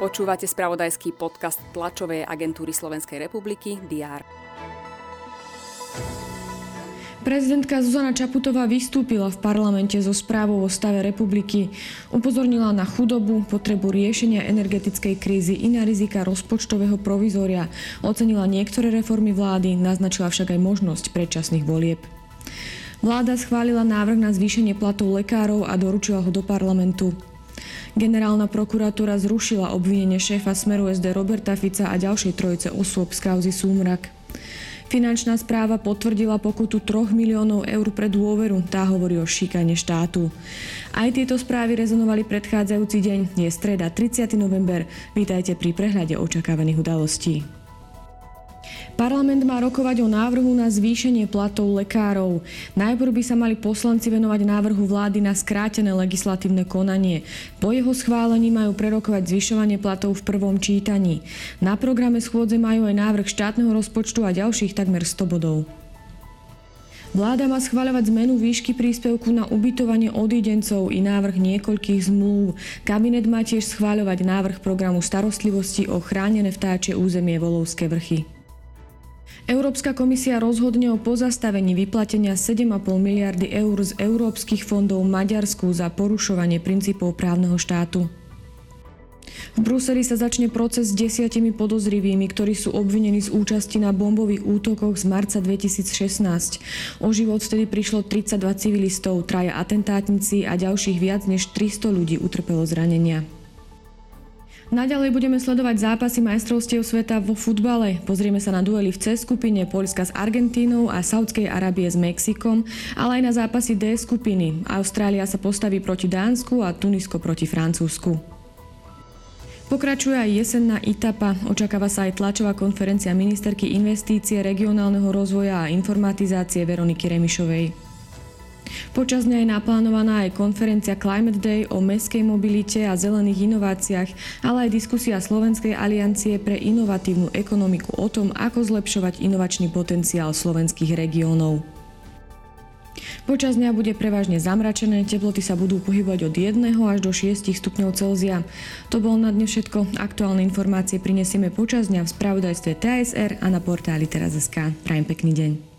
Počúvate spravodajský podcast tlačovej agentúry Slovenskej republiky DR. Prezidentka Zuzana Čaputová vystúpila v parlamente so správou o stave republiky. Upozornila na chudobu, potrebu riešenia energetickej krízy i na rizika rozpočtového provizória. Ocenila niektoré reformy vlády, naznačila však aj možnosť predčasných volieb. Vláda schválila návrh na zvýšenie platov lekárov a doručila ho do parlamentu. Generálna prokuratúra zrušila obvinenie šéfa Smeru SD Roberta Fica a ďalšej trojice osôb z kauzy Súmrak. Finančná správa potvrdila pokutu 3 miliónov eur pre dôveru. Tá hovorí o šikane štátu. Aj tieto správy rezonovali predchádzajúci deň. Je streda 30. november. Vítajte pri prehľade očakávaných udalostí. Parlament má rokovať o návrhu na zvýšenie platov lekárov. Najprv by sa mali poslanci venovať návrhu vlády na skrátené legislatívne konanie. Po jeho schválení majú prerokovať zvyšovanie platov v prvom čítaní. Na programe schôdze majú aj návrh štátneho rozpočtu a ďalších takmer 100 bodov. Vláda má schváľovať zmenu výšky príspevku na ubytovanie odídencov i návrh niekoľkých zmluv. Kabinet má tiež schváľovať návrh programu starostlivosti o chránené vtáče územie Volovské vrchy. Európska komisia rozhodne o pozastavení vyplatenia 7,5 miliardy eur z európskych fondov Maďarsku za porušovanie princípov právneho štátu. V Bruseli sa začne proces s desiatimi podozrivými, ktorí sú obvinení z účasti na bombových útokoch z marca 2016. O život vtedy prišlo 32 civilistov, traja atentátnici a ďalších viac než 300 ľudí utrpelo zranenia. Naďalej budeme sledovať zápasy majstrovstiev sveta vo futbale. Pozrieme sa na duely v C skupine Polska s Argentínou a Saudskej Arábie s Mexikom, ale aj na zápasy D skupiny. Austrália sa postaví proti Dánsku a Tunisko proti Francúzsku. Pokračuje aj jesenná etapa. Očakáva sa aj tlačová konferencia ministerky investície, regionálneho rozvoja a informatizácie Veroniky Remišovej. Počas dňa je naplánovaná aj konferencia Climate Day o meskej mobilite a zelených inováciách, ale aj diskusia Slovenskej aliancie pre inovatívnu ekonomiku o tom, ako zlepšovať inovačný potenciál slovenských regiónov. Počas dňa bude prevažne zamračené, teploty sa budú pohybovať od 1 až do 6 stupňov Celzia. To bolo na dnes všetko. Aktuálne informácie prinesieme počas dňa v spravodajstve TSR a na portáli teraz.sk. Prajem pekný deň.